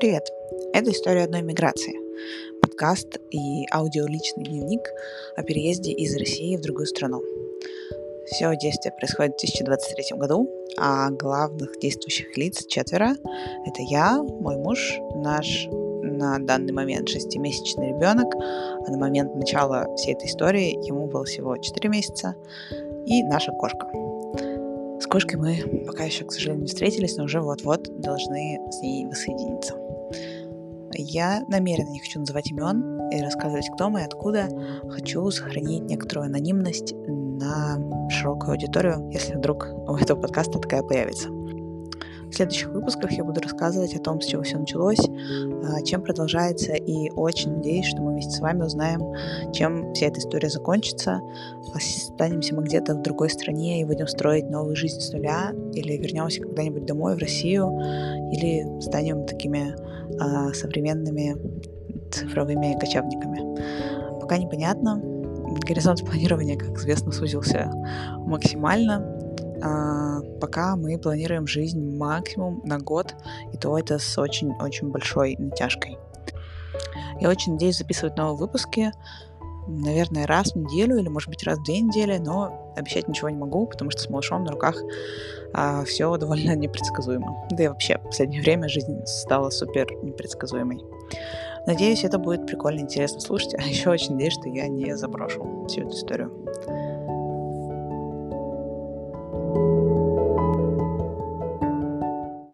привет! Это «История одной миграции» — подкаст и аудиоличный дневник о переезде из России в другую страну. Все действие происходит в 2023 году, а главных действующих лиц четверо. Это я, мой муж, наш на данный момент шестимесячный ребенок, а на момент начала всей этой истории ему было всего 4 месяца, и наша кошка. С кошкой мы пока еще, к сожалению, не встретились, но уже вот-вот должны с ней воссоединиться. Я намеренно не хочу называть имен и рассказывать, кто мы и откуда. Хочу сохранить некоторую анонимность на широкую аудиторию, если вдруг у этого подкаста такая появится. В следующих выпусках я буду рассказывать о том, с чего все началось, а, чем продолжается, и очень надеюсь, что мы вместе с вами узнаем, чем вся эта история закончится. Останемся мы где-то в другой стране и будем строить новую жизнь с нуля, или вернемся когда-нибудь домой, в Россию, или станем такими а, современными цифровыми кочевниками. Пока непонятно. Горизонт планирования, как известно, сузился максимально. А, пока мы планируем жизнь максимум на год, и то это с очень-очень большой натяжкой. Я очень надеюсь записывать новые выпуски, наверное, раз в неделю или, может быть, раз в две недели, но обещать ничего не могу, потому что с малышом на руках а, все довольно непредсказуемо. Да и вообще, в последнее время жизнь стала супер непредсказуемой. Надеюсь, это будет прикольно, интересно слушать, а еще очень надеюсь, что я не заброшу всю эту историю.